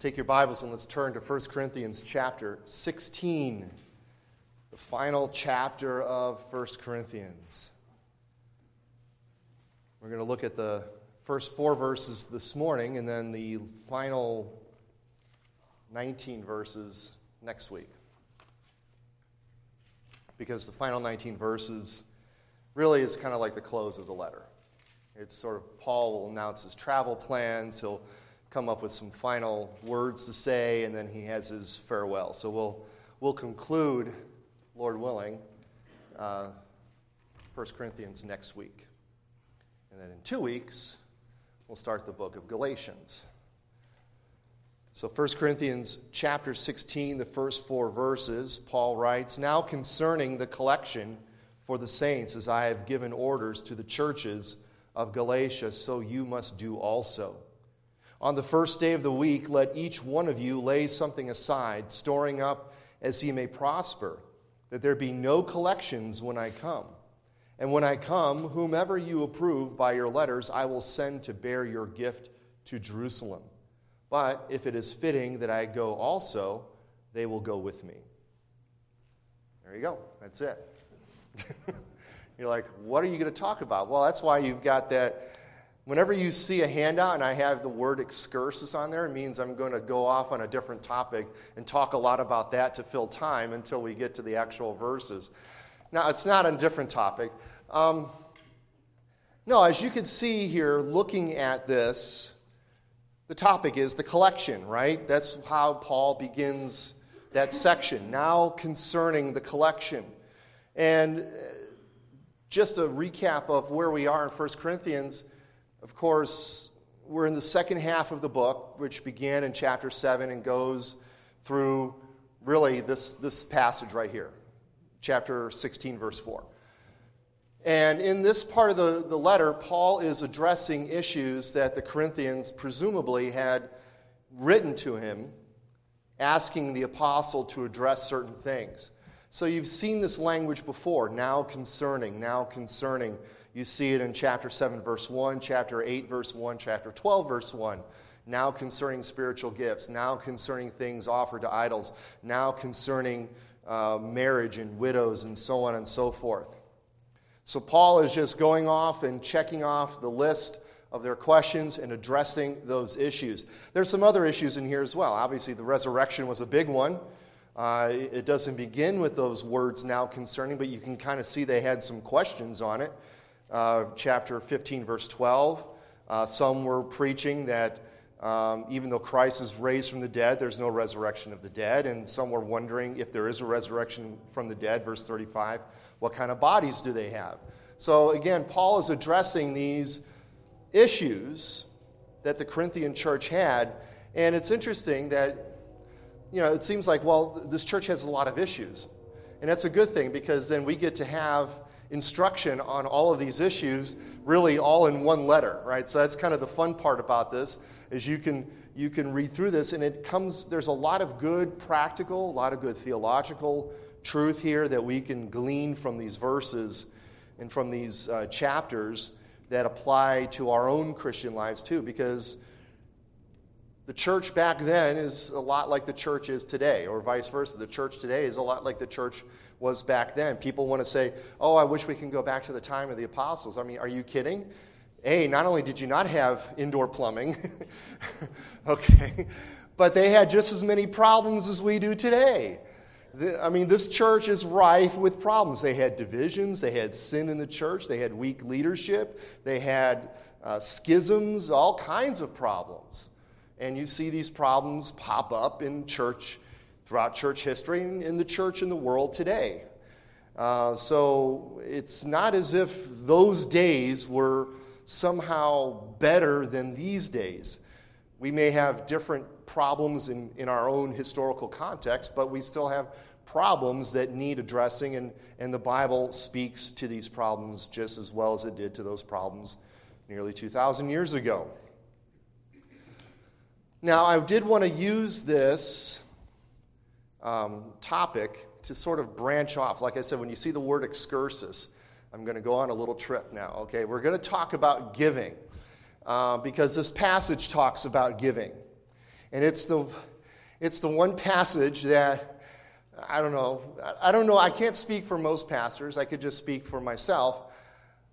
Take your Bibles and let's turn to 1 Corinthians chapter 16, the final chapter of 1 Corinthians. We're going to look at the first four verses this morning and then the final 19 verses next week. Because the final 19 verses really is kind of like the close of the letter. It's sort of Paul will announce his travel plans. He'll come up with some final words to say, and then he has his farewell. So we'll, we'll conclude, Lord willing, uh, 1 Corinthians next week. And then in two weeks, we'll start the book of Galatians. So 1 Corinthians chapter 16, the first four verses, Paul writes, Now concerning the collection for the saints, as I have given orders to the churches of Galatia, so you must do also. On the first day of the week, let each one of you lay something aside, storing up as he may prosper, that there be no collections when I come. And when I come, whomever you approve by your letters, I will send to bear your gift to Jerusalem. But if it is fitting that I go also, they will go with me. There you go. That's it. You're like, what are you going to talk about? Well, that's why you've got that Whenever you see a handout and I have the word excursus on there, it means I'm going to go off on a different topic and talk a lot about that to fill time until we get to the actual verses. Now, it's not a different topic. Um, no, as you can see here, looking at this, the topic is the collection, right? That's how Paul begins that section. Now concerning the collection. And just a recap of where we are in 1 Corinthians of course, we're in the second half of the book, which began in chapter 7 and goes through really this, this passage right here, chapter 16, verse 4. And in this part of the, the letter, Paul is addressing issues that the Corinthians presumably had written to him, asking the apostle to address certain things. So you've seen this language before now concerning, now concerning. You see it in chapter 7, verse 1, chapter 8, verse 1, chapter 12, verse 1. Now concerning spiritual gifts, now concerning things offered to idols, now concerning uh, marriage and widows, and so on and so forth. So Paul is just going off and checking off the list of their questions and addressing those issues. There's some other issues in here as well. Obviously, the resurrection was a big one. Uh, it doesn't begin with those words now concerning, but you can kind of see they had some questions on it uh, chapter 15, verse 12. Uh, some were preaching that um, even though Christ is raised from the dead, there's no resurrection of the dead. And some were wondering if there is a resurrection from the dead, verse 35, what kind of bodies do they have? So again, Paul is addressing these issues that the Corinthian church had. And it's interesting that, you know, it seems like, well, this church has a lot of issues. And that's a good thing because then we get to have instruction on all of these issues really all in one letter right? So that's kind of the fun part about this is you can you can read through this and it comes there's a lot of good practical a lot of good theological truth here that we can glean from these verses and from these uh, chapters that apply to our own christian lives too because the church back then is a lot like the church is today, or vice versa. The church today is a lot like the church was back then. People want to say, oh, I wish we can go back to the time of the apostles. I mean, are you kidding? A, not only did you not have indoor plumbing, okay, but they had just as many problems as we do today. I mean, this church is rife with problems. They had divisions, they had sin in the church, they had weak leadership, they had uh, schisms, all kinds of problems. And you see these problems pop up in church throughout church history and in the church in the world today. Uh, so it's not as if those days were somehow better than these days. We may have different problems in, in our own historical context, but we still have problems that need addressing, and, and the Bible speaks to these problems just as well as it did to those problems nearly 2,000 years ago. Now, I did want to use this um, topic to sort of branch off. Like I said, when you see the word excursus, I'm going to go on a little trip now. Okay, we're going to talk about giving uh, because this passage talks about giving. And it's the, it's the one passage that, I don't know, I don't know, I can't speak for most pastors. I could just speak for myself.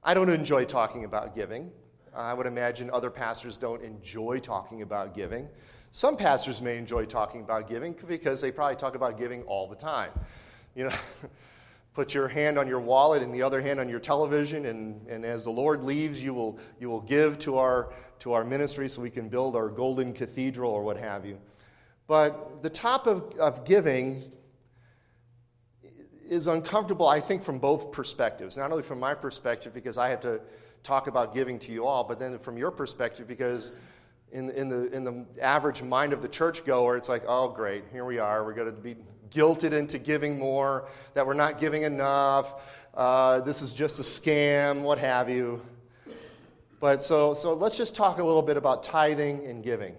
I don't enjoy talking about giving. Uh, I would imagine other pastors don't enjoy talking about giving. Some pastors may enjoy talking about giving because they probably talk about giving all the time. You know, put your hand on your wallet and the other hand on your television, and, and as the Lord leaves, you will, you will give to our, to our ministry so we can build our golden cathedral or what have you. But the top of, of giving is uncomfortable, I think, from both perspectives. Not only from my perspective, because I have to talk about giving to you all, but then from your perspective, because in, in, the, in the average mind of the churchgoer, it's like, oh, great, here we are. We're going to be guilted into giving more, that we're not giving enough. Uh, this is just a scam, what have you. But so, so let's just talk a little bit about tithing and giving.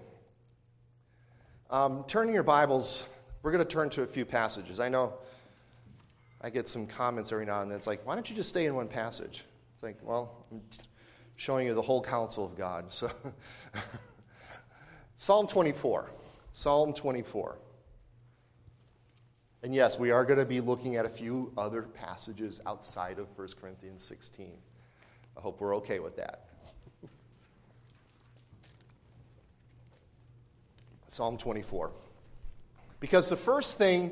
Um, turning your Bibles, we're going to turn to a few passages. I know I get some comments every now and then. It's like, why don't you just stay in one passage? It's like, well, I'm showing you the whole counsel of God. So, Psalm 24. Psalm 24. And yes, we are going to be looking at a few other passages outside of 1 Corinthians 16. I hope we're okay with that. Psalm 24. Because the first thing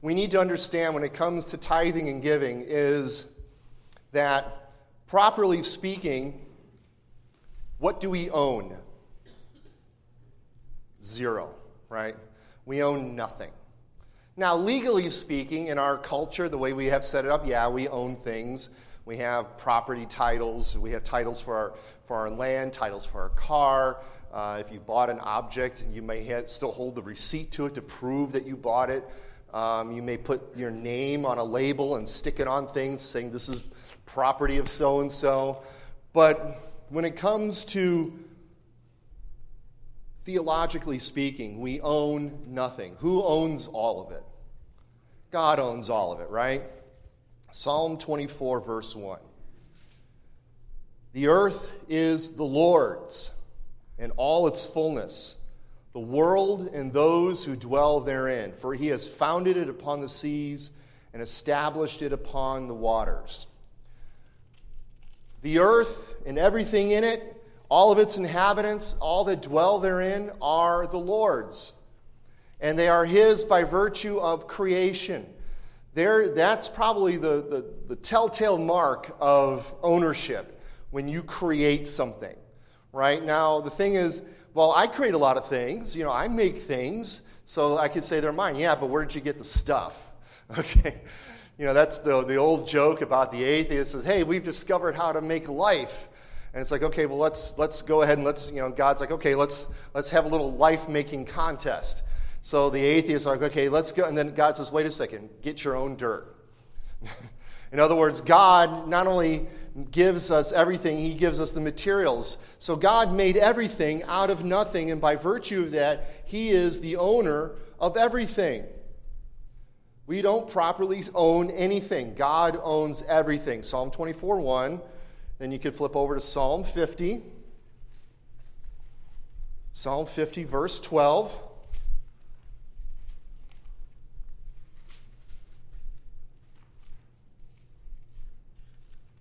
we need to understand when it comes to tithing and giving is that, properly speaking, what do we own? Zero, right? We own nothing. Now, legally speaking, in our culture, the way we have set it up, yeah, we own things. We have property titles. We have titles for our, for our land, titles for our car. Uh, if you bought an object, you may have, still hold the receipt to it to prove that you bought it. Um, you may put your name on a label and stick it on things saying this is property of so and so. But when it comes to theologically speaking, we own nothing. Who owns all of it? God owns all of it, right? Psalm 24, verse 1. The earth is the Lord's and all its fullness, the world and those who dwell therein, for he has founded it upon the seas and established it upon the waters. The earth and everything in it all of its inhabitants, all that dwell therein, are the Lord's. And they are His by virtue of creation. There, that's probably the, the, the telltale mark of ownership when you create something. Right? Now, the thing is, well, I create a lot of things. You know, I make things, so I could say they're mine. Yeah, but where did you get the stuff? Okay. You know, that's the, the old joke about the atheist says, hey, we've discovered how to make life. And it's like, okay, well, let's, let's go ahead and let's, you know, God's like, okay, let's, let's have a little life making contest. So the atheists are like, okay, let's go. And then God says, wait a second, get your own dirt. In other words, God not only gives us everything, He gives us the materials. So God made everything out of nothing, and by virtue of that, He is the owner of everything. We don't properly own anything. God owns everything. Psalm 24 1 then you could flip over to Psalm 50. Psalm 50, verse 12.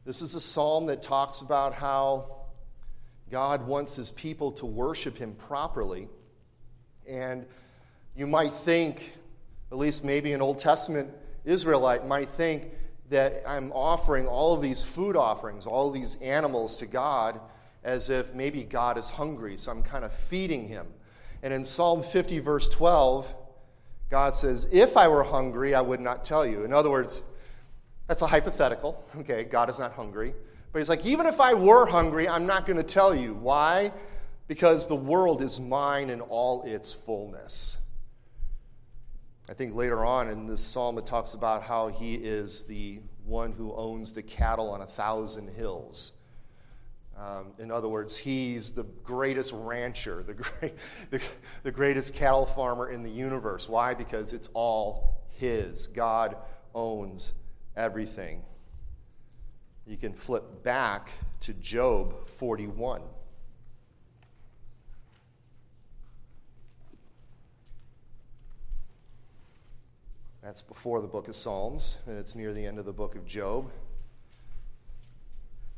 This is a psalm that talks about how God wants his people to worship him properly. And you might think, at least maybe an Old Testament Israelite might think, that I'm offering all of these food offerings, all of these animals to God as if maybe God is hungry, so I'm kind of feeding him. And in Psalm 50, verse 12, God says, If I were hungry, I would not tell you. In other words, that's a hypothetical. Okay, God is not hungry. But he's like, Even if I were hungry, I'm not going to tell you. Why? Because the world is mine in all its fullness. I think later on in this psalm it talks about how he is the one who owns the cattle on a thousand hills. Um, in other words, he's the greatest rancher, the, great, the, the greatest cattle farmer in the universe. Why? Because it's all his. God owns everything. You can flip back to Job 41. That's before the book of Psalms, and it's near the end of the book of Job.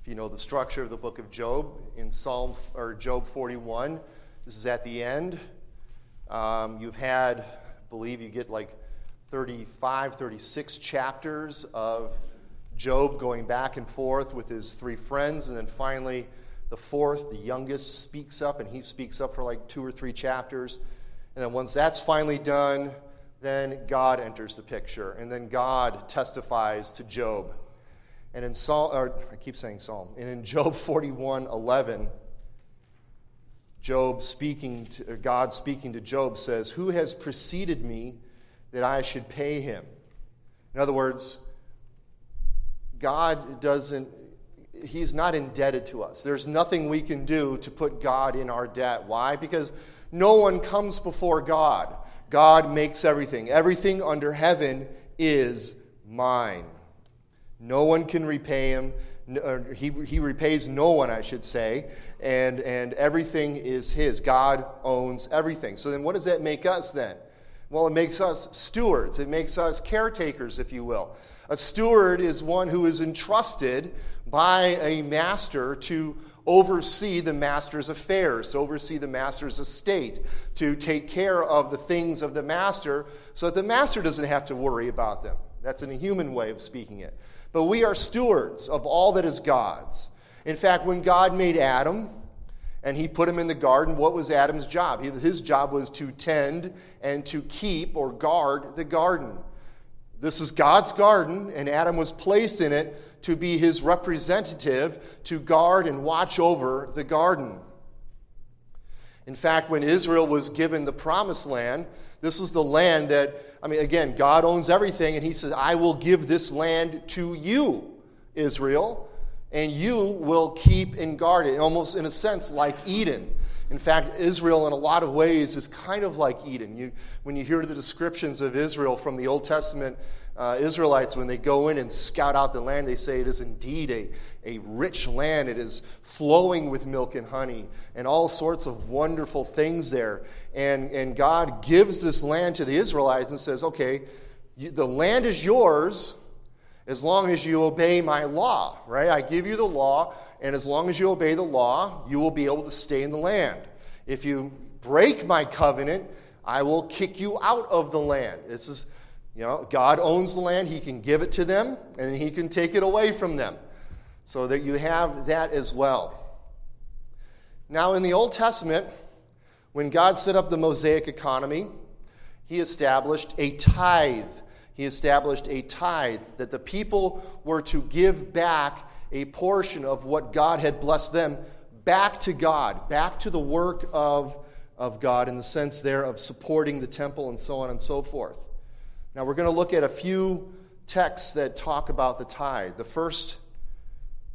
If you know the structure of the book of Job, in Psalm or Job 41, this is at the end. Um, you've had, I believe, you get like 35, 36 chapters of Job going back and forth with his three friends, and then finally, the fourth, the youngest, speaks up, and he speaks up for like two or three chapters. And then once that's finally done, then God enters the picture, and then God testifies to Job. And in Psalm, or I keep saying Psalm, and in Job 41 11, Job speaking to, God speaking to Job says, Who has preceded me that I should pay him? In other words, God doesn't, He's not indebted to us. There's nothing we can do to put God in our debt. Why? Because no one comes before God. God makes everything. Everything under heaven is mine. No one can repay him. He, he repays no one, I should say, and, and everything is his. God owns everything. So then, what does that make us then? Well, it makes us stewards, it makes us caretakers, if you will. A steward is one who is entrusted by a master to oversee the master's affairs, to oversee the master's estate, to take care of the things of the master so that the master doesn't have to worry about them. That's in a human way of speaking it. But we are stewards of all that is God's. In fact, when God made Adam and he put him in the garden, what was Adam's job? His job was to tend and to keep or guard the garden. This is God's garden, and Adam was placed in it to be his representative to guard and watch over the garden. In fact, when Israel was given the promised land, this was the land that, I mean, again, God owns everything, and He says, I will give this land to you, Israel, and you will keep and guard it, almost in a sense like Eden. In fact, Israel, in a lot of ways, is kind of like Eden. You, when you hear the descriptions of Israel from the Old Testament, uh, Israelites, when they go in and scout out the land, they say it is indeed a, a rich land. It is flowing with milk and honey and all sorts of wonderful things there. And, and God gives this land to the Israelites and says, okay, you, the land is yours as long as you obey my law, right? I give you the law, and as long as you obey the law, you will be able to stay in the land. If you break my covenant, I will kick you out of the land. This is you know, God owns the land, He can give it to them, and He can take it away from them. So that you have that as well. Now, in the Old Testament, when God set up the Mosaic economy, He established a tithe. He established a tithe that the people were to give back a portion of what God had blessed them back to God, back to the work of, of God in the sense there of supporting the temple and so on and so forth. Now, we're going to look at a few texts that talk about the tithe. The first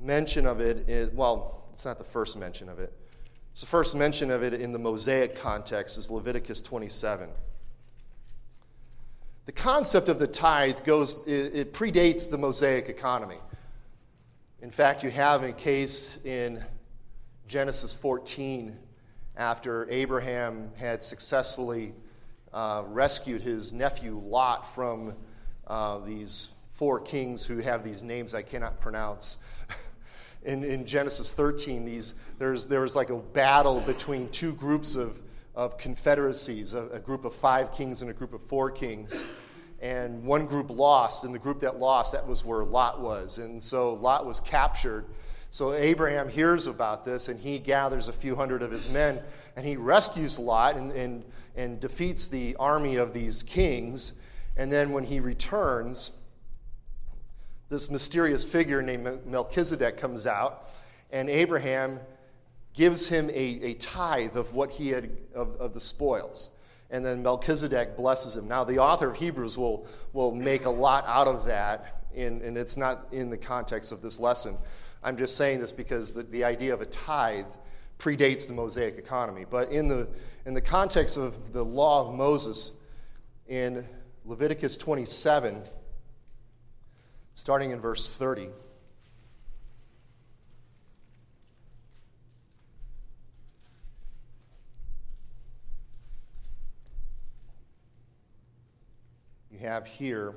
mention of it is, well, it's not the first mention of it. It's the first mention of it in the Mosaic context is Leviticus 27. The concept of the tithe goes, it, predates the Mosaic economy. In fact, you have a case in Genesis 14 after Abraham had successfully uh, rescued his nephew Lot from uh, these four kings who have these names I cannot pronounce. in, in Genesis 13, these, there's, there was like a battle between two groups of, of confederacies a, a group of five kings and a group of four kings. And one group lost, and the group that lost, that was where Lot was. And so Lot was captured. So Abraham hears about this, and he gathers a few hundred of his men, and he rescues Lot and, and and defeats the army of these kings. And then when he returns, this mysterious figure named Melchizedek comes out, and Abraham gives him a, a tithe of what he had of, of the spoils. And then Melchizedek blesses him. Now, the author of Hebrews will, will make a lot out of that, in, and it's not in the context of this lesson. I'm just saying this because the, the idea of a tithe predates the Mosaic economy. But in the, in the context of the law of Moses, in Leviticus 27, starting in verse 30, you have here,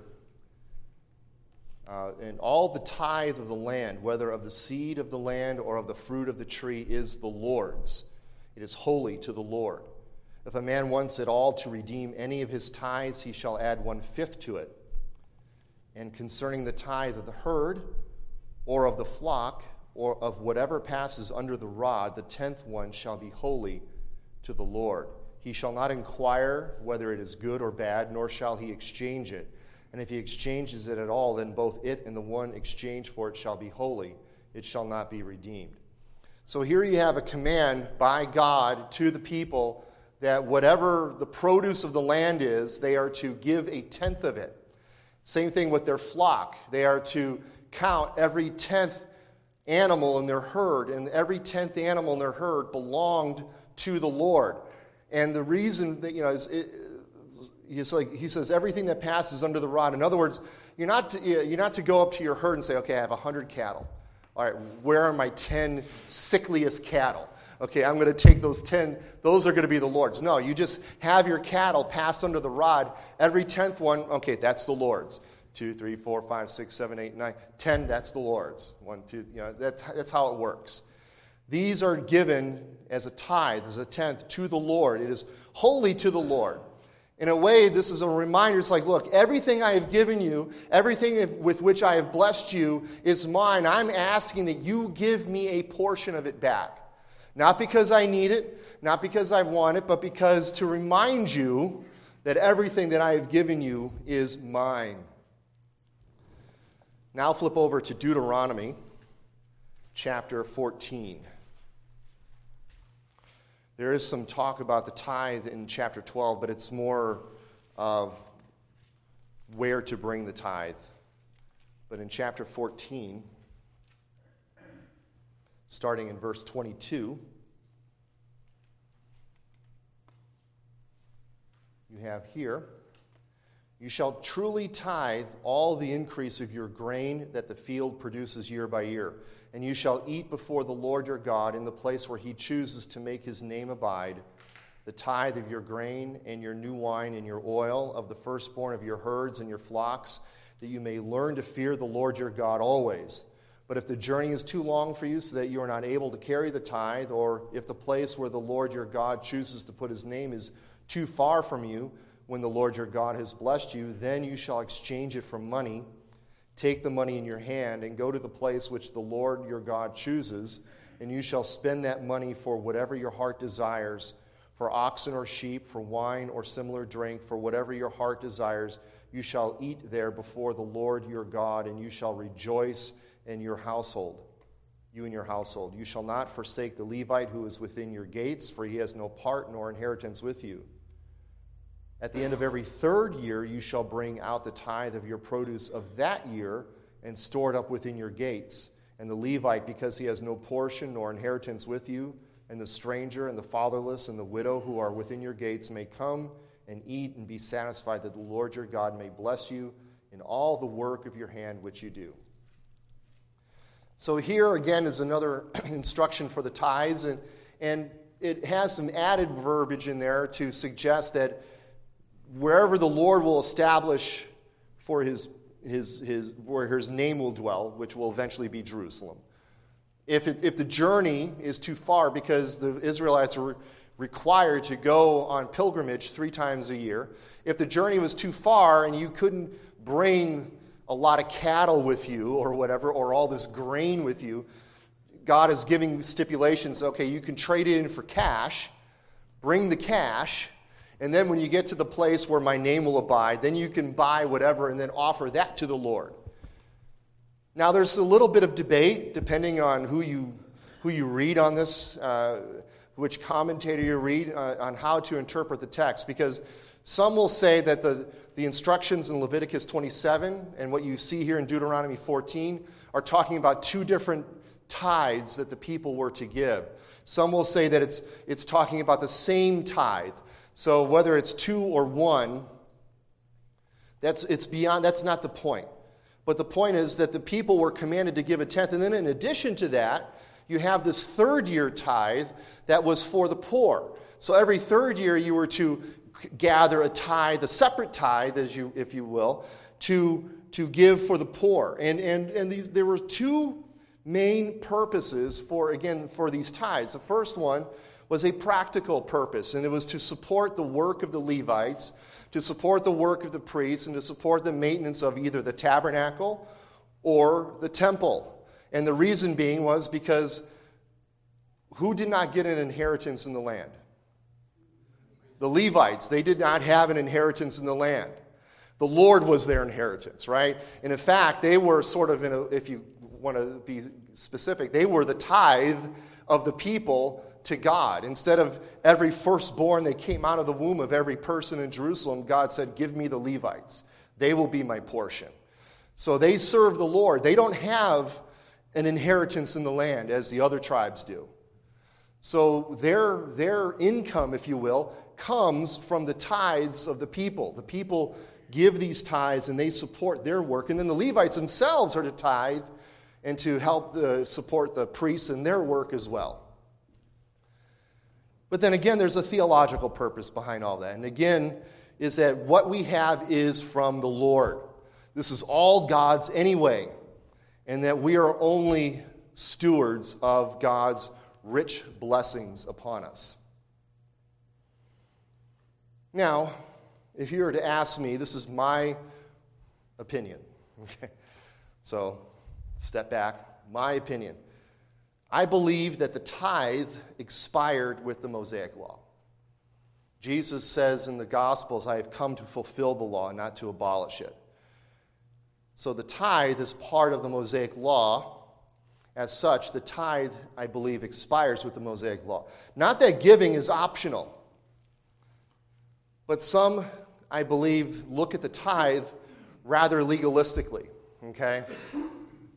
uh, and all the tithe of the land, whether of the seed of the land or of the fruit of the tree, is the Lord's. It is holy to the Lord. If a man wants at all to redeem any of his tithes, he shall add one fifth to it. And concerning the tithe of the herd, or of the flock, or of whatever passes under the rod, the tenth one shall be holy to the Lord. He shall not inquire whether it is good or bad, nor shall he exchange it. And if he exchanges it at all, then both it and the one exchanged for it shall be holy. It shall not be redeemed. So here you have a command by God to the people that whatever the produce of the land is, they are to give a tenth of it. Same thing with their flock. They are to count every tenth animal in their herd, and every tenth animal in their herd belonged to the Lord. And the reason that, you know, is it, it's like he says, everything that passes under the rod. In other words, you're not to, you're not to go up to your herd and say, okay, I have 100 cattle. All right, where are my 10 sickliest cattle? Okay, I'm going to take those 10, those are going to be the Lord's. No, you just have your cattle pass under the rod. Every 10th one, okay, that's the Lord's. Two, three, four, five, six, seven, eight, nine, ten, that's the Lord's. One, two, you know, that's, that's how it works. These are given as a tithe, as a tenth to the Lord. It is holy to the Lord. In a way, this is a reminder. It's like, look, everything I have given you, everything with which I have blessed you is mine. I'm asking that you give me a portion of it back. Not because I need it, not because I want it, but because to remind you that everything that I have given you is mine. Now flip over to Deuteronomy chapter 14. There is some talk about the tithe in chapter 12, but it's more of where to bring the tithe. But in chapter 14, starting in verse 22, you have here You shall truly tithe all the increase of your grain that the field produces year by year and you shall eat before the Lord your God in the place where he chooses to make his name abide the tithe of your grain and your new wine and your oil, of the firstborn of your herds and your flocks, that you may learn to fear the Lord your God always. But if the journey is too long for you so that you are not able to carry the tithe, or if the place where the Lord your God chooses to put his name is too far from you, when the Lord your God has blessed you, then you shall exchange it for money Take the money in your hand and go to the place which the Lord your God chooses, and you shall spend that money for whatever your heart desires for oxen or sheep, for wine or similar drink, for whatever your heart desires. You shall eat there before the Lord your God, and you shall rejoice in your household, you and your household. You shall not forsake the Levite who is within your gates, for he has no part nor inheritance with you. At the end of every third year, you shall bring out the tithe of your produce of that year and store it up within your gates. And the Levite, because he has no portion nor inheritance with you, and the stranger and the fatherless and the widow who are within your gates may come and eat and be satisfied, that the Lord your God may bless you in all the work of your hand which you do. So, here again is another instruction for the tithes, and, and it has some added verbiage in there to suggest that wherever the Lord will establish for his, his, his, where his name will dwell, which will eventually be Jerusalem. If, it, if the journey is too far, because the Israelites are required to go on pilgrimage three times a year, if the journey was too far and you couldn't bring a lot of cattle with you or whatever, or all this grain with you, God is giving stipulations okay, you can trade it in for cash, bring the cash, and then when you get to the place where my name will abide, then you can buy whatever and then offer that to the Lord. Now, there's a little bit of debate depending on who you, who you read on this, uh, which commentator you read uh, on how to interpret the text, because some will say that the, the instructions in Leviticus 27 and what you see here in Deuteronomy 14 are talking about two different tithes that the people were to give. Some will say that it's, it's talking about the same tithe. So whether it's two or one, that's, it's beyond, that's not the point. But the point is that the people were commanded to give a tenth. And then in addition to that, you have this third year tithe that was for the poor. So every third year, you were to gather a tithe, a separate tithe, as you, if you will, to, to give for the poor. And, and, and these, there were two main purposes for, again, for these tithes. The first one was a practical purpose, and it was to support the work of the Levites, to support the work of the priests, and to support the maintenance of either the tabernacle or the temple. And the reason being was because who did not get an inheritance in the land? The Levites, they did not have an inheritance in the land. The Lord was their inheritance, right? And in fact, they were sort of in a, if you want to be specific, they were the tithe of the people to God. Instead of every firstborn that came out of the womb of every person in Jerusalem, God said, Give me the Levites. They will be my portion. So they serve the Lord. They don't have an inheritance in the land as the other tribes do. So their, their income, if you will, comes from the tithes of the people. The people give these tithes and they support their work. And then the Levites themselves are to tithe and to help the, support the priests in their work as well. But then again, there's a theological purpose behind all that. And again, is that what we have is from the Lord. This is all God's anyway, and that we are only stewards of God's rich blessings upon us. Now, if you were to ask me, this is my opinion. Okay? So, step back. My opinion. I believe that the tithe expired with the Mosaic Law. Jesus says in the Gospels, I have come to fulfill the law, not to abolish it. So the tithe is part of the Mosaic Law. As such, the tithe, I believe, expires with the Mosaic Law. Not that giving is optional, but some I believe, look at the tithe rather legalistically. Okay?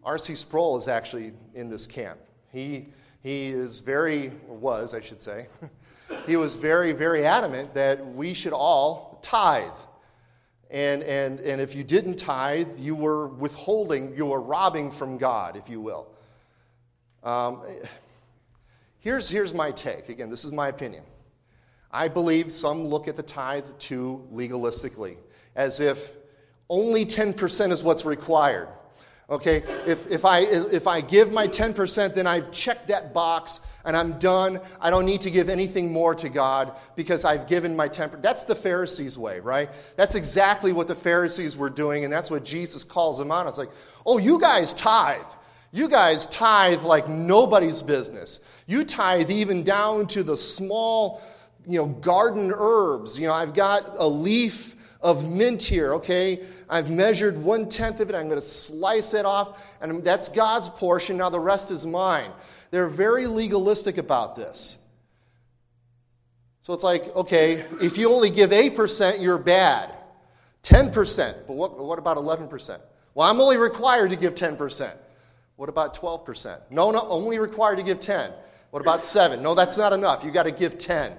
R.C. Sproul is actually in this camp. He, he is very, was, I should say, he was very, very adamant that we should all tithe. And, and, and if you didn't tithe, you were withholding, you were robbing from God, if you will. Um, here's, here's my take. Again, this is my opinion. I believe some look at the tithe too legalistically, as if only 10% is what's required. Okay, if, if, I, if I give my 10%, then I've checked that box and I'm done. I don't need to give anything more to God because I've given my 10%. That's the Pharisees' way, right? That's exactly what the Pharisees were doing, and that's what Jesus calls them on. It's like, oh, you guys tithe. You guys tithe like nobody's business. You tithe even down to the small you know, garden herbs. You know, I've got a leaf of mint here, okay? I've measured one tenth of it. I'm going to slice it off, and that's God's portion. Now the rest is mine. They're very legalistic about this. So it's like, okay, if you only give 8%, you're bad. 10%, but what, what about 11%? Well, I'm only required to give 10%. What about 12%? No, no, only required to give 10. What about 7? No, that's not enough. You got to give 10.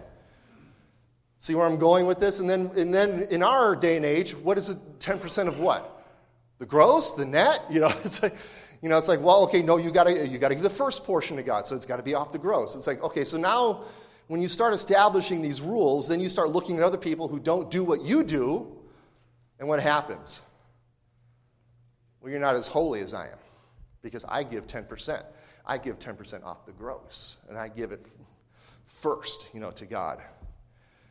See where I'm going with this? And then, and then in our day and age, what is it 10% of what? The gross, the net? You know, it's like, you know, it's like, well, okay, no, you gotta you gotta give the first portion to God, so it's gotta be off the gross. It's like, okay, so now when you start establishing these rules, then you start looking at other people who don't do what you do, and what happens? Well, you're not as holy as I am, because I give 10%. I give 10% off the gross, and I give it first, you know, to God.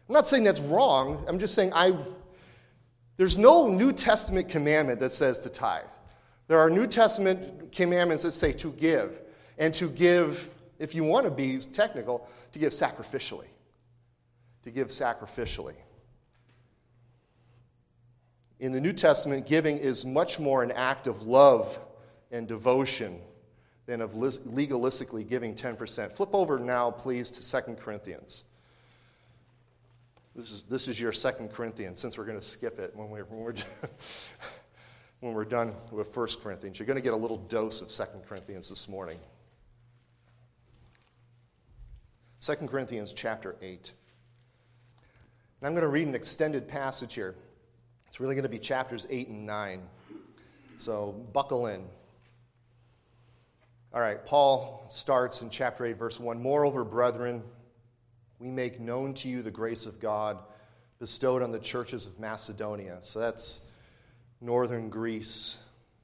I'm not saying that's wrong. I'm just saying I, there's no New Testament commandment that says to tithe. There are New Testament commandments that say to give, and to give, if you want to be technical, to give sacrificially. To give sacrificially. In the New Testament, giving is much more an act of love and devotion than of legalistically giving 10%. Flip over now, please, to 2 Corinthians. This is, this is your Second Corinthians, since we're going to skip it when we're, when we're, when we're done with First Corinthians. You're going to get a little dose of Second Corinthians this morning. Second Corinthians chapter 8. And I'm going to read an extended passage here. It's really going to be chapters 8 and 9. So buckle in. All right, Paul starts in chapter 8, verse 1. Moreover, brethren, we make known to you the grace of God bestowed on the churches of Macedonia. So that's northern Greece.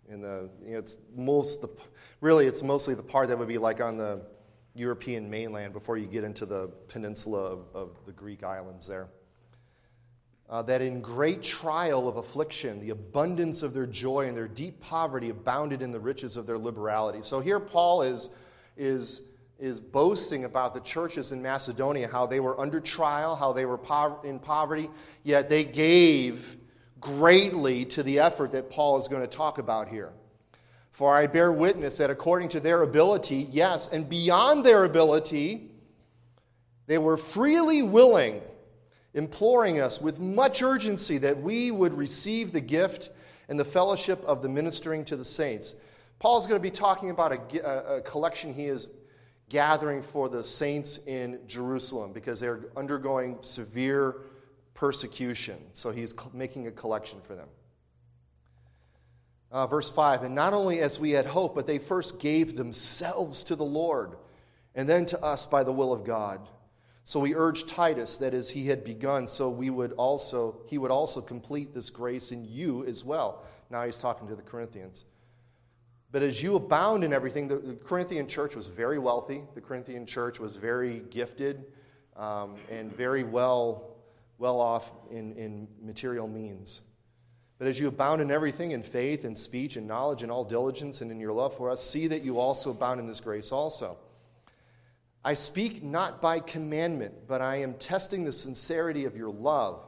In the, you know, it's most the, really, it's mostly the part that would be like on the European mainland before you get into the peninsula of, of the Greek islands there. Uh, that in great trial of affliction, the abundance of their joy and their deep poverty abounded in the riches of their liberality. So here Paul is, is, is boasting about the churches in Macedonia, how they were under trial, how they were in poverty, yet they gave greatly to the effort that Paul is going to talk about here. For I bear witness that according to their ability, yes, and beyond their ability, they were freely willing, imploring us with much urgency that we would receive the gift and the fellowship of the ministering to the saints. Paul's going to be talking about a, a collection he is gathering for the saints in Jerusalem because they're undergoing severe persecution. So he's making a collection for them. Uh, verse 5 And not only as we had hoped, but they first gave themselves to the Lord, and then to us by the will of God. So we urged Titus that as he had begun, so we would also he would also complete this grace in you as well. Now he's talking to the Corinthians. But as you abound in everything, the, the Corinthian church was very wealthy. The Corinthian church was very gifted um, and very well, well off in, in material means. But as you abound in everything, in faith, in speech, in knowledge, in all diligence, and in your love for us, see that you also abound in this grace also. I speak not by commandment, but I am testing the sincerity of your love.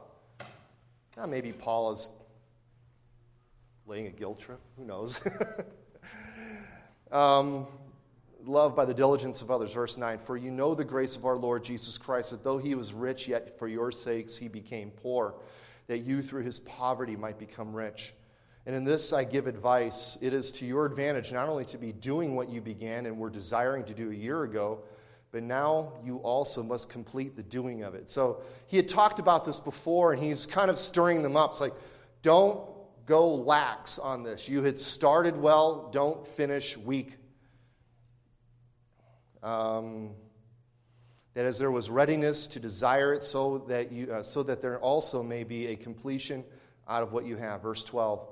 Now, maybe Paul is laying a guilt trip. Who knows? um, love by the diligence of others. Verse 9 For you know the grace of our Lord Jesus Christ, that though he was rich, yet for your sakes he became poor that you through his poverty might become rich. And in this I give advice. It is to your advantage not only to be doing what you began and were desiring to do a year ago, but now you also must complete the doing of it. So he had talked about this before, and he's kind of stirring them up. It's like, don't go lax on this. You had started well, don't finish weak. Um, that as there was readiness to desire it, so that, you, uh, so that there also may be a completion out of what you have. Verse 12.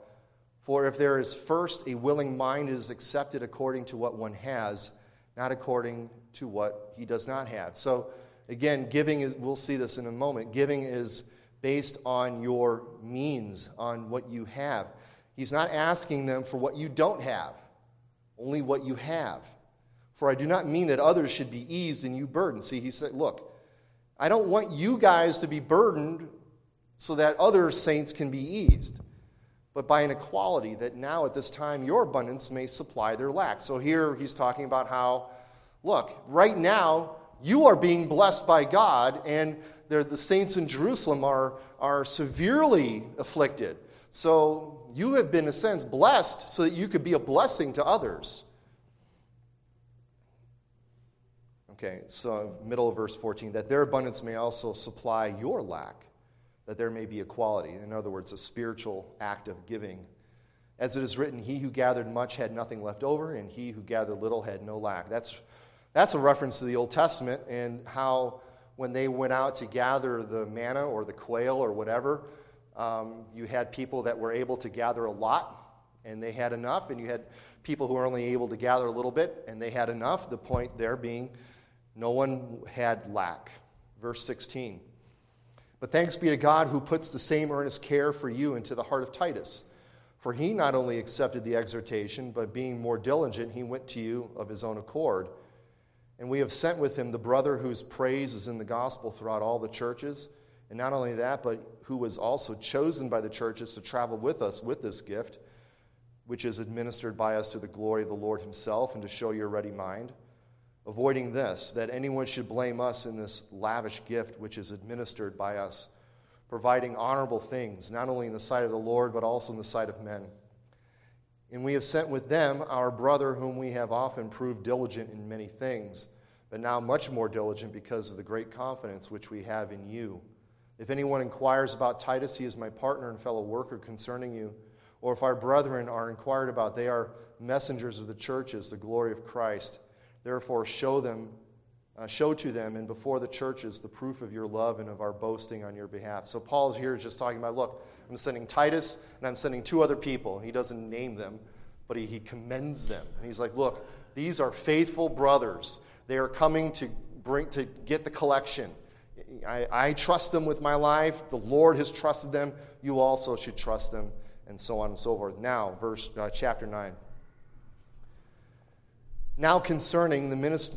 For if there is first a willing mind, it is accepted according to what one has, not according to what he does not have. So, again, giving is, we'll see this in a moment, giving is based on your means, on what you have. He's not asking them for what you don't have, only what you have. For I do not mean that others should be eased and you burdened. See, he said, Look, I don't want you guys to be burdened so that other saints can be eased, but by an equality that now at this time your abundance may supply their lack. So here he's talking about how, look, right now you are being blessed by God, and the saints in Jerusalem are, are severely afflicted. So you have been, in a sense, blessed so that you could be a blessing to others. Okay, so middle of verse 14, that their abundance may also supply your lack, that there may be equality. In other words, a spiritual act of giving. As it is written, he who gathered much had nothing left over, and he who gathered little had no lack. That's, that's a reference to the Old Testament and how when they went out to gather the manna or the quail or whatever, um, you had people that were able to gather a lot and they had enough, and you had people who were only able to gather a little bit and they had enough. The point there being no one had lack. Verse 16. But thanks be to God who puts the same earnest care for you into the heart of Titus. For he not only accepted the exhortation, but being more diligent, he went to you of his own accord. And we have sent with him the brother whose praise is in the gospel throughout all the churches. And not only that, but who was also chosen by the churches to travel with us with this gift, which is administered by us to the glory of the Lord himself and to show your ready mind avoiding this, that anyone should blame us in this lavish gift which is administered by us, providing honorable things, not only in the sight of the Lord, but also in the sight of men. And we have sent with them our brother, whom we have often proved diligent in many things, but now much more diligent because of the great confidence which we have in you. If anyone inquires about Titus, he is my partner and fellow worker concerning you. Or if our brethren are inquired about, they are messengers of the churches, the glory of Christ. Therefore, show them, uh, show to them and before the churches the proof of your love and of our boasting on your behalf. So Paul's here just talking about look, I'm sending Titus and I'm sending two other people. He doesn't name them, but he, he commends them. And he's like, look, these are faithful brothers. They are coming to bring to get the collection. I, I trust them with my life. The Lord has trusted them. You also should trust them, and so on and so forth. Now, verse uh, chapter nine. Now, concerning the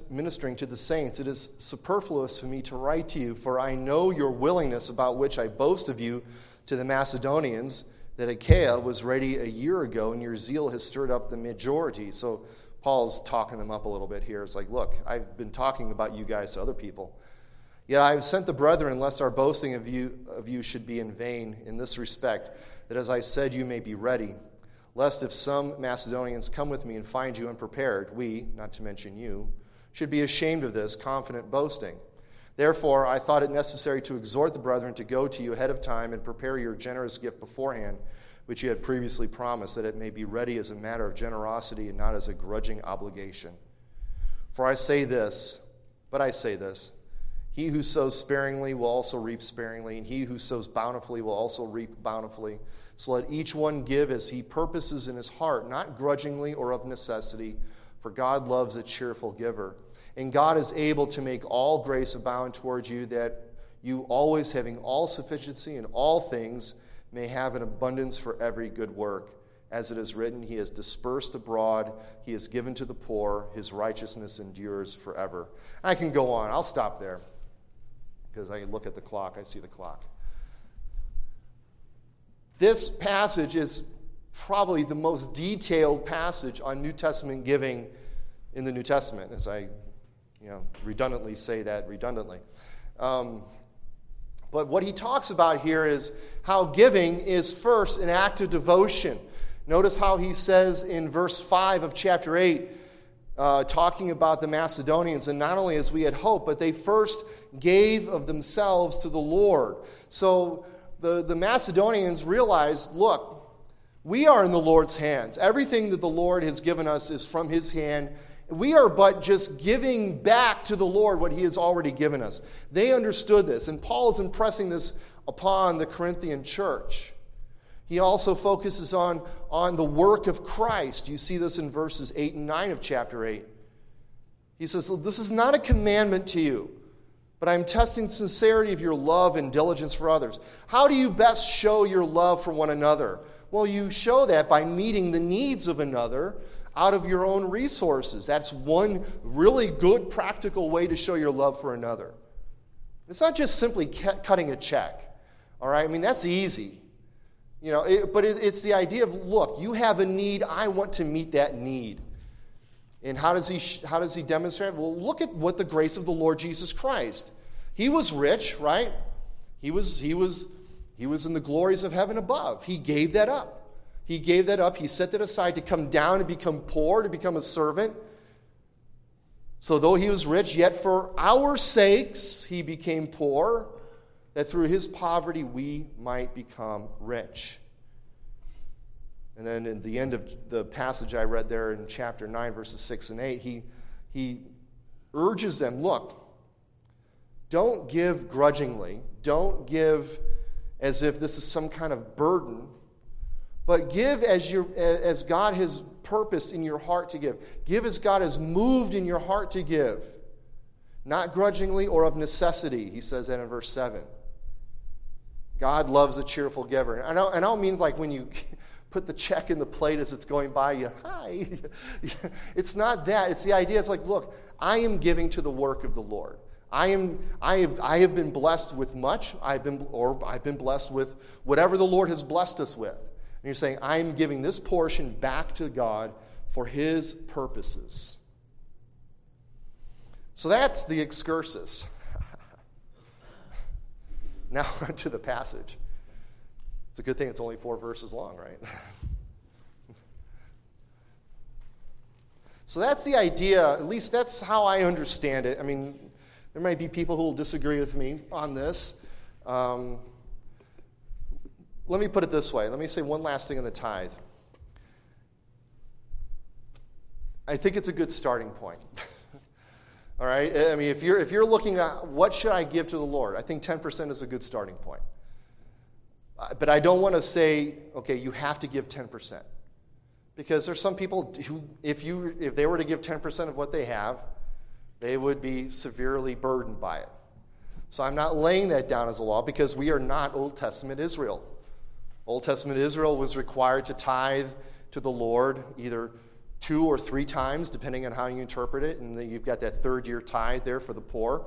ministering to the saints, it is superfluous for me to write to you, for I know your willingness, about which I boast of you to the Macedonians, that Achaia was ready a year ago, and your zeal has stirred up the majority. So, Paul's talking them up a little bit here. It's like, look, I've been talking about you guys to other people. Yet I have sent the brethren, lest our boasting of you, of you should be in vain in this respect, that as I said, you may be ready. Lest if some Macedonians come with me and find you unprepared, we, not to mention you, should be ashamed of this confident boasting. Therefore, I thought it necessary to exhort the brethren to go to you ahead of time and prepare your generous gift beforehand which you had previously promised, that it may be ready as a matter of generosity and not as a grudging obligation. For I say this, but I say this He who sows sparingly will also reap sparingly, and he who sows bountifully will also reap bountifully. So let each one give as he purposes in his heart, not grudgingly or of necessity, for God loves a cheerful giver. And God is able to make all grace abound towards you, that you always having all sufficiency in all things, may have an abundance for every good work. As it is written, He has dispersed abroad, He has given to the poor, His righteousness endures forever. I can go on. I'll stop there because I look at the clock, I see the clock. This passage is probably the most detailed passage on New Testament giving in the New Testament, as I you know, redundantly say that redundantly. Um, but what he talks about here is how giving is first an act of devotion. Notice how he says in verse 5 of chapter 8, uh, talking about the Macedonians, and not only as we had hoped, but they first gave of themselves to the Lord. So the, the Macedonians realized look, we are in the Lord's hands. Everything that the Lord has given us is from his hand we are but just giving back to the Lord what He has already given us. They understood this, and Paul is impressing this upon the Corinthian church. He also focuses on, on the work of Christ. You see this in verses 8 and 9 of chapter 8. He says, This is not a commandment to you, but I'm testing sincerity of your love and diligence for others. How do you best show your love for one another? Well, you show that by meeting the needs of another out of your own resources. That's one really good practical way to show your love for another. It's not just simply cutting a check, all right? I mean, that's easy. You know, it, but it, it's the idea of look, you have a need, I want to meet that need. And how does he how does he demonstrate? Well, look at what the grace of the Lord Jesus Christ. He was rich, right? He was he was he was in the glories of heaven above. He gave that up. He gave that up. He set that aside to come down and become poor, to become a servant. So, though he was rich, yet for our sakes he became poor, that through his poverty we might become rich. And then in the end of the passage I read there in chapter 9, verses 6 and 8, he, he urges them look, don't give grudgingly, don't give as if this is some kind of burden but give as, your, as God has purposed in your heart to give. Give as God has moved in your heart to give. Not grudgingly or of necessity, he says that in verse 7. God loves a cheerful giver. And I don't, and I don't mean like when you put the check in the plate as it's going by you, hi. it's not that. It's the idea. It's like, look, I am giving to the work of the Lord. I, am, I, have, I have been blessed with much, I've been, or I've been blessed with whatever the Lord has blessed us with. And you're saying, I'm giving this portion back to God for His purposes. So that's the excursus. now to the passage. It's a good thing it's only four verses long, right? so that's the idea, at least that's how I understand it. I mean, there might be people who will disagree with me on this. Um, let me put it this way. Let me say one last thing on the tithe. I think it's a good starting point. All right? I mean, if you're, if you're looking at what should I give to the Lord, I think 10% is a good starting point. But I don't want to say, okay, you have to give 10%. Because there's some people who, if, you, if they were to give 10% of what they have, they would be severely burdened by it. So I'm not laying that down as a law because we are not Old Testament Israel. Old Testament Israel was required to tithe to the Lord either two or three times, depending on how you interpret it, and then you've got that third year tithe there for the poor.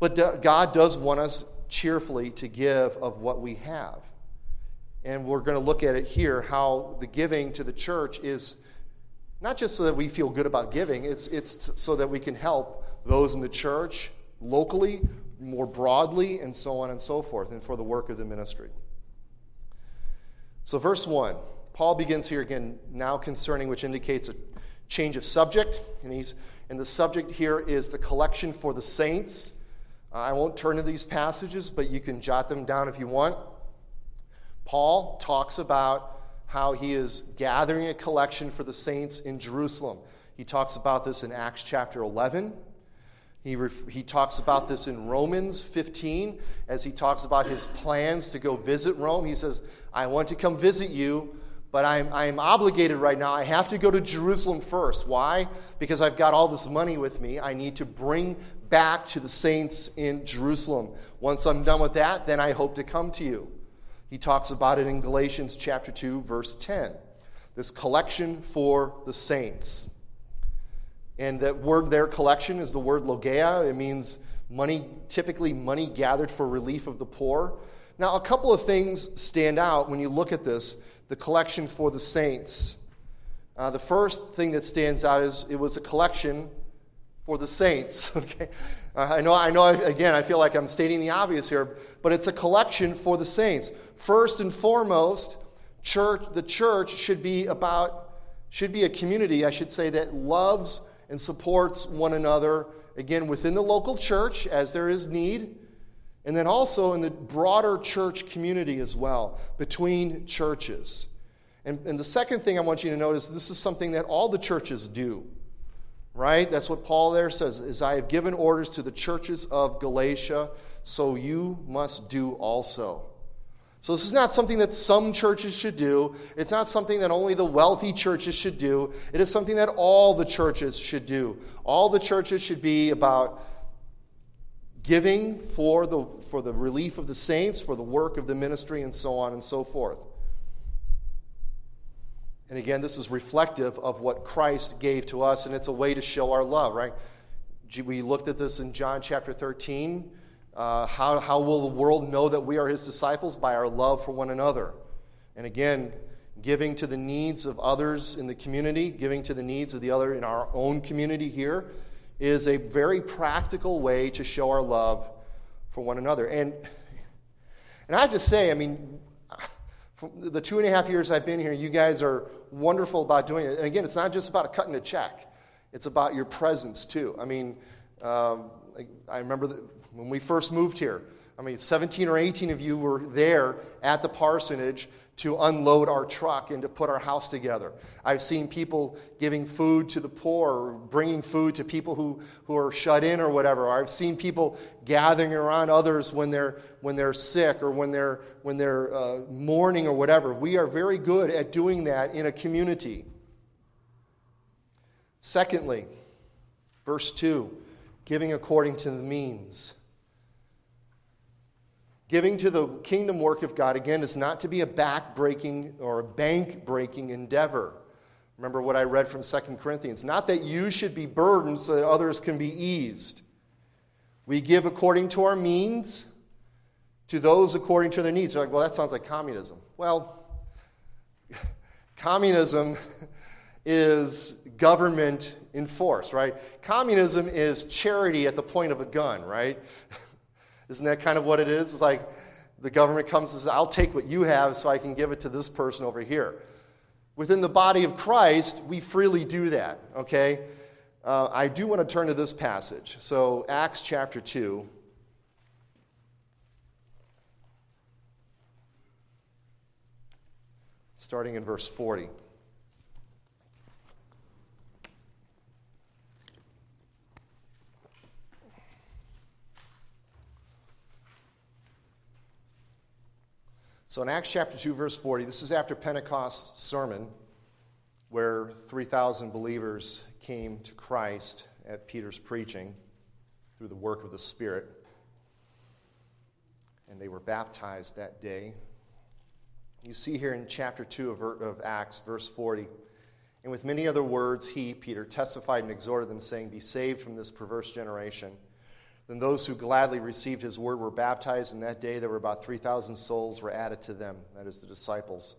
But God does want us cheerfully to give of what we have. And we're going to look at it here how the giving to the church is not just so that we feel good about giving, it's, it's so that we can help those in the church locally, more broadly, and so on and so forth, and for the work of the ministry. So, verse 1, Paul begins here again, now concerning, which indicates a change of subject. And, he's, and the subject here is the collection for the saints. I won't turn to these passages, but you can jot them down if you want. Paul talks about how he is gathering a collection for the saints in Jerusalem. He talks about this in Acts chapter 11. He, ref- he talks about this in Romans 15 as he talks about his plans to go visit Rome. He says, I want to come visit you, but I'm, I'm obligated right now. I have to go to Jerusalem first. Why? Because I've got all this money with me. I need to bring back to the saints in Jerusalem. Once I'm done with that, then I hope to come to you. He talks about it in Galatians chapter 2, verse 10. This collection for the saints. And that word there, collection, is the word logeia. It means money, typically money gathered for relief of the poor. Now, a couple of things stand out when you look at this the collection for the saints. Uh, the first thing that stands out is it was a collection for the saints. Okay, I know. I know. Again, I feel like I'm stating the obvious here, but it's a collection for the saints. First and foremost, church. The church should be about should be a community, I should say, that loves and supports one another. Again, within the local church as there is need, and then also in the broader church community as well, between churches. And, and the second thing I want you to notice this is something that all the churches do right? That's what Paul there says, is I have given orders to the churches of Galatia, so you must do also. So this is not something that some churches should do. It's not something that only the wealthy churches should do. It is something that all the churches should do. All the churches should be about giving for the, for the relief of the saints, for the work of the ministry, and so on and so forth. And again, this is reflective of what Christ gave to us, and it's a way to show our love, right? We looked at this in John chapter 13. Uh, how, how will the world know that we are his disciples? By our love for one another. And again, giving to the needs of others in the community, giving to the needs of the other in our own community here, is a very practical way to show our love for one another. And, and I have to say, I mean, the two and a half years I've been here, you guys are wonderful about doing it. And again, it's not just about cutting a check, it's about your presence too. I mean, um, I remember when we first moved here, I mean, 17 or 18 of you were there at the parsonage to unload our truck and to put our house together. I've seen people giving food to the poor, bringing food to people who, who are shut in or whatever. I've seen people gathering around others when they're, when they're sick or when they're, when they're uh, mourning or whatever. We are very good at doing that in a community. Secondly, verse 2 giving according to the means. Giving to the kingdom work of God, again, is not to be a back breaking or a bank breaking endeavor. Remember what I read from 2 Corinthians. Not that you should be burdened so that others can be eased. We give according to our means to those according to their needs. You're like, well, that sounds like communism. Well, communism is government enforced, right? Communism is charity at the point of a gun, right? Isn't that kind of what it is? It's like the government comes and says, I'll take what you have so I can give it to this person over here. Within the body of Christ, we freely do that, okay? Uh, I do want to turn to this passage. So, Acts chapter 2. Starting in verse 40. So in Acts chapter 2, verse 40, this is after Pentecost's sermon where 3,000 believers came to Christ at Peter's preaching through the work of the Spirit. And they were baptized that day. You see here in chapter 2 of, Acts, verse 40. And with many other words, he, Peter, testified and exhorted them, saying, Be saved from this perverse generation. Then those who gladly received his word were baptized, and that day there were about 3,000 souls were added to them, that is, the disciples.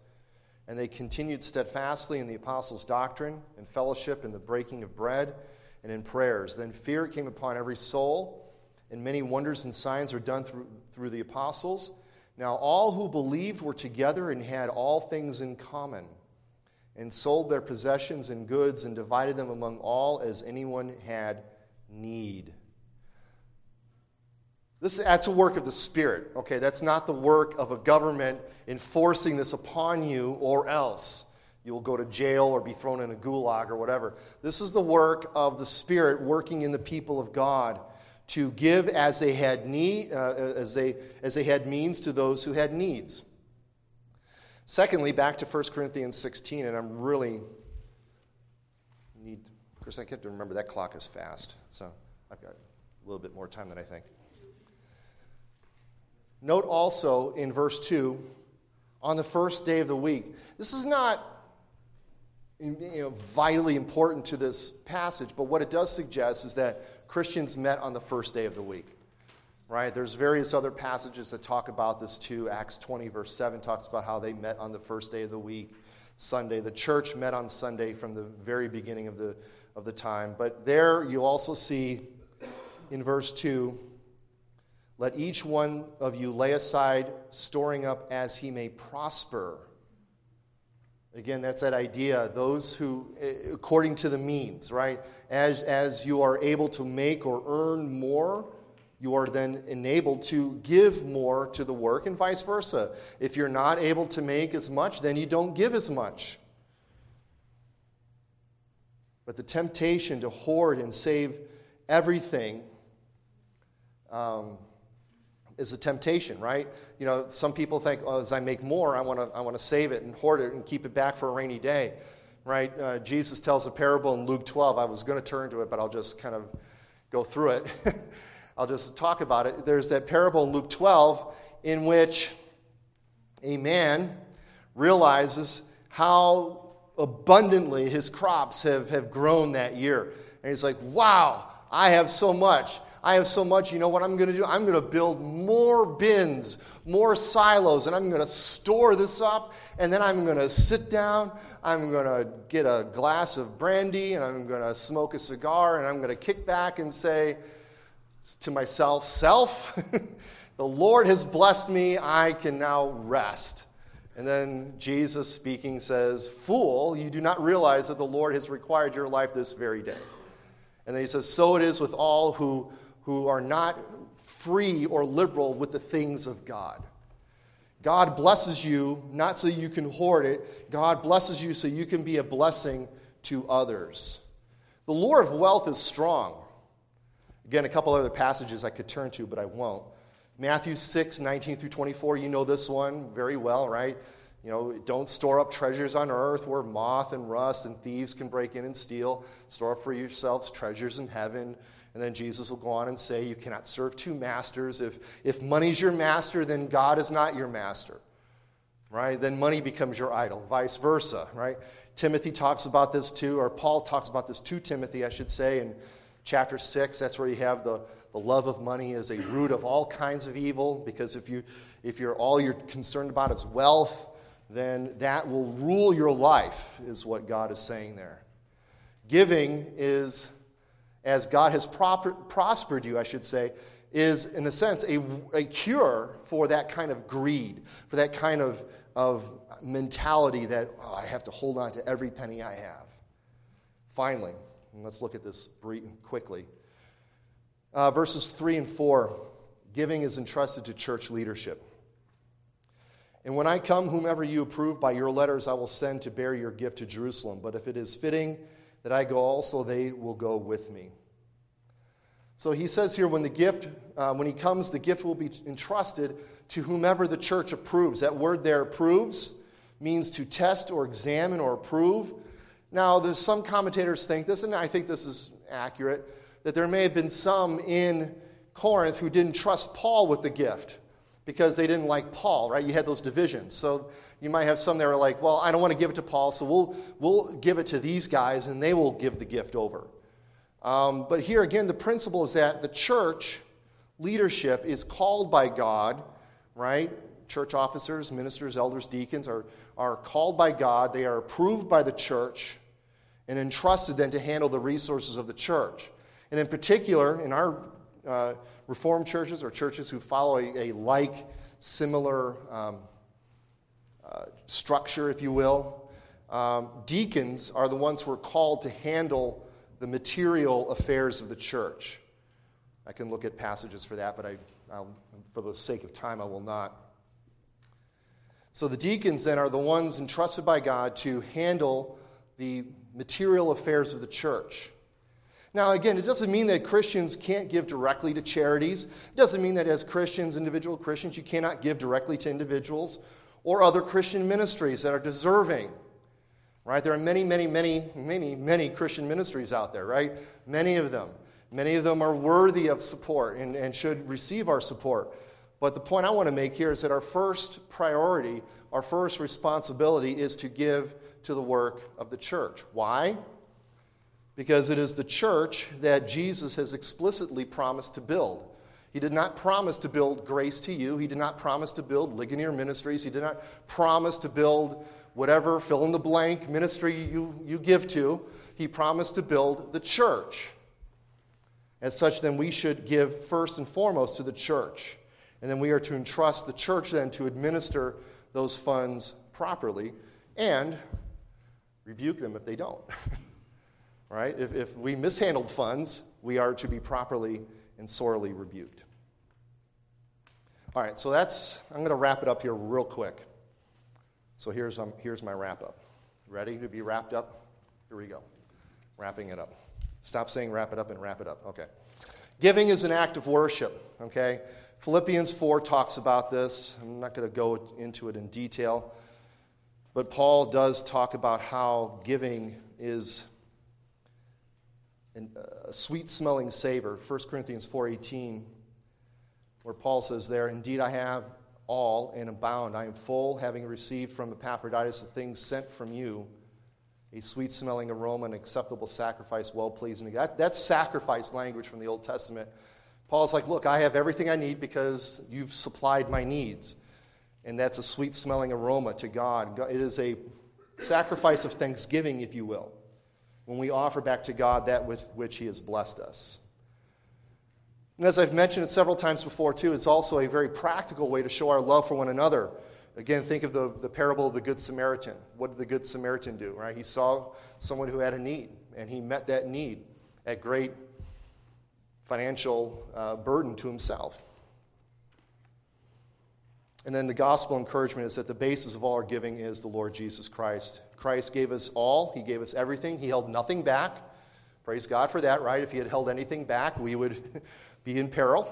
And they continued steadfastly in the apostles' doctrine, and fellowship, in the breaking of bread, and in prayers. Then fear came upon every soul, and many wonders and signs were done through, through the apostles. Now all who believed were together and had all things in common, and sold their possessions and goods, and divided them among all as anyone had need. This, that's a work of the Spirit, okay? That's not the work of a government enforcing this upon you, or else you will go to jail or be thrown in a gulag or whatever. This is the work of the Spirit working in the people of God to give as they had need, uh, as, they, as they had means to those who had needs. Secondly, back to 1 Corinthians 16, and I'm really need, of course, I get to remember that clock is fast, so I've got a little bit more time than I think. Note also in verse 2, on the first day of the week. This is not you know, vitally important to this passage, but what it does suggest is that Christians met on the first day of the week. Right? There's various other passages that talk about this too. Acts 20, verse 7 talks about how they met on the first day of the week, Sunday. The church met on Sunday from the very beginning of the, of the time. But there you also see in verse 2 let each one of you lay aside storing up as he may prosper. Again, that's that idea. Those who, eh, according to the means, right? As, as you are able to make or earn more, you are then enabled to give more to the work, and vice versa. If you're not able to make as much, then you don't give as much. But the temptation to hoard and save everything. Um, is a temptation, right? You know, some people think, oh, as I make more, I want to I want to save it and hoard it and keep it back for a rainy day, right? Uh, Jesus tells a parable in Luke 12. I was going to turn to it, but I'll just kind of go through it. I'll just talk about it. There's that parable in Luke 12 in which a man realizes how abundantly his crops have, have grown that year. And he's like, wow, I have so much. I have so much, you know what I'm going to do? I'm going to build more bins, more silos, and I'm going to store this up. And then I'm going to sit down. I'm going to get a glass of brandy, and I'm going to smoke a cigar, and I'm going to kick back and say to myself, Self, the Lord has blessed me. I can now rest. And then Jesus speaking says, Fool, you do not realize that the Lord has required your life this very day. And then he says, So it is with all who who are not free or liberal with the things of God. God blesses you not so you can hoard it, God blesses you so you can be a blessing to others. The lure of wealth is strong. Again, a couple other passages I could turn to, but I won't. Matthew 6, 19 through 24, you know this one very well, right? You know, don't store up treasures on earth where moth and rust and thieves can break in and steal. Store up for yourselves treasures in heaven and then Jesus will go on and say, You cannot serve two masters. If, if money's your master, then God is not your master. Right? Then money becomes your idol, vice versa. Right? Timothy talks about this too, or Paul talks about this to Timothy, I should say, in chapter 6. That's where you have the, the love of money is a root of all kinds of evil, because if, you, if you're all you're concerned about is wealth, then that will rule your life, is what God is saying there. Giving is as God has proper, prospered you, I should say, is, in a sense, a, a cure for that kind of greed, for that kind of, of mentality that oh, I have to hold on to every penny I have. Finally, let's look at this brief, quickly. Uh, verses 3 and 4 giving is entrusted to church leadership. And when I come, whomever you approve by your letters, I will send to bear your gift to Jerusalem. But if it is fitting, that I go also, they will go with me. So he says here when the gift, uh, when he comes, the gift will be entrusted to whomever the church approves. That word there, approves, means to test or examine or approve. Now, there's some commentators think this, and I think this is accurate, that there may have been some in Corinth who didn't trust Paul with the gift because they didn't like Paul, right? You had those divisions. So you might have some that are like, well, I don't want to give it to Paul, so we'll, we'll give it to these guys and they will give the gift over. Um, but here again, the principle is that the church leadership is called by God, right? Church officers, ministers, elders, deacons are, are called by God. They are approved by the church and entrusted then to handle the resources of the church. And in particular, in our uh, Reformed churches or churches who follow a, a like, similar um, uh, structure, if you will, um, deacons are the ones who are called to handle the material affairs of the church. I can look at passages for that, but I, I'll, for the sake of time, I will not. So the deacons then are the ones entrusted by God to handle the material affairs of the church. Now, again, it doesn't mean that Christians can't give directly to charities. It doesn't mean that as Christians, individual Christians, you cannot give directly to individuals or other Christian ministries that are deserving right? There are many, many, many, many, many Christian ministries out there, right? Many of them. Many of them are worthy of support and, and should receive our support. But the point I want to make here is that our first priority, our first responsibility is to give to the work of the church. Why? Because it is the church that Jesus has explicitly promised to build. He did not promise to build grace to you. He did not promise to build Ligonier Ministries. He did not promise to build whatever fill in the blank ministry you, you give to, he promised to build the church. As such, then we should give first and foremost to the church. And then we are to entrust the church then to administer those funds properly and rebuke them if they don't. right? If, if we mishandled funds, we are to be properly and sorely rebuked. All right, so that's, I'm going to wrap it up here real quick. So here's, um, here's my wrap up. Ready to be wrapped up? Here we go. Wrapping it up. Stop saying wrap it up and wrap it up. Okay. Giving is an act of worship. Okay. Philippians 4 talks about this. I'm not going to go into it in detail. But Paul does talk about how giving is a sweet smelling savor. 1 Corinthians 4:18 where Paul says there, "Indeed I have all and abound. I am full, having received from Epaphroditus the things sent from you, a sweet smelling aroma, an acceptable sacrifice, well pleasing. That, that's sacrifice language from the Old Testament. Paul's like, Look, I have everything I need because you've supplied my needs. And that's a sweet smelling aroma to God. It is a sacrifice of thanksgiving, if you will, when we offer back to God that with which He has blessed us. And as I've mentioned it several times before, too, it's also a very practical way to show our love for one another. Again, think of the, the parable of the Good Samaritan. What did the Good Samaritan do, right? He saw someone who had a need, and he met that need at great financial uh, burden to himself. And then the gospel encouragement is that the basis of all our giving is the Lord Jesus Christ. Christ gave us all, He gave us everything, He held nothing back. Praise God for that, right? If He had held anything back, we would be in peril.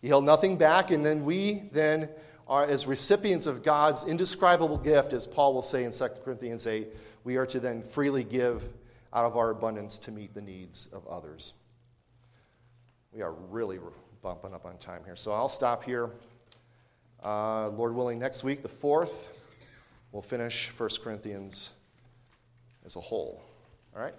He held nothing back, and then we then are as recipients of God's indescribable gift, as Paul will say in 2 Corinthians 8, we are to then freely give out of our abundance to meet the needs of others. We are really bumping up on time here. So I'll stop here. Uh, Lord willing, next week, the 4th, we'll finish 1 Corinthians as a whole. All right?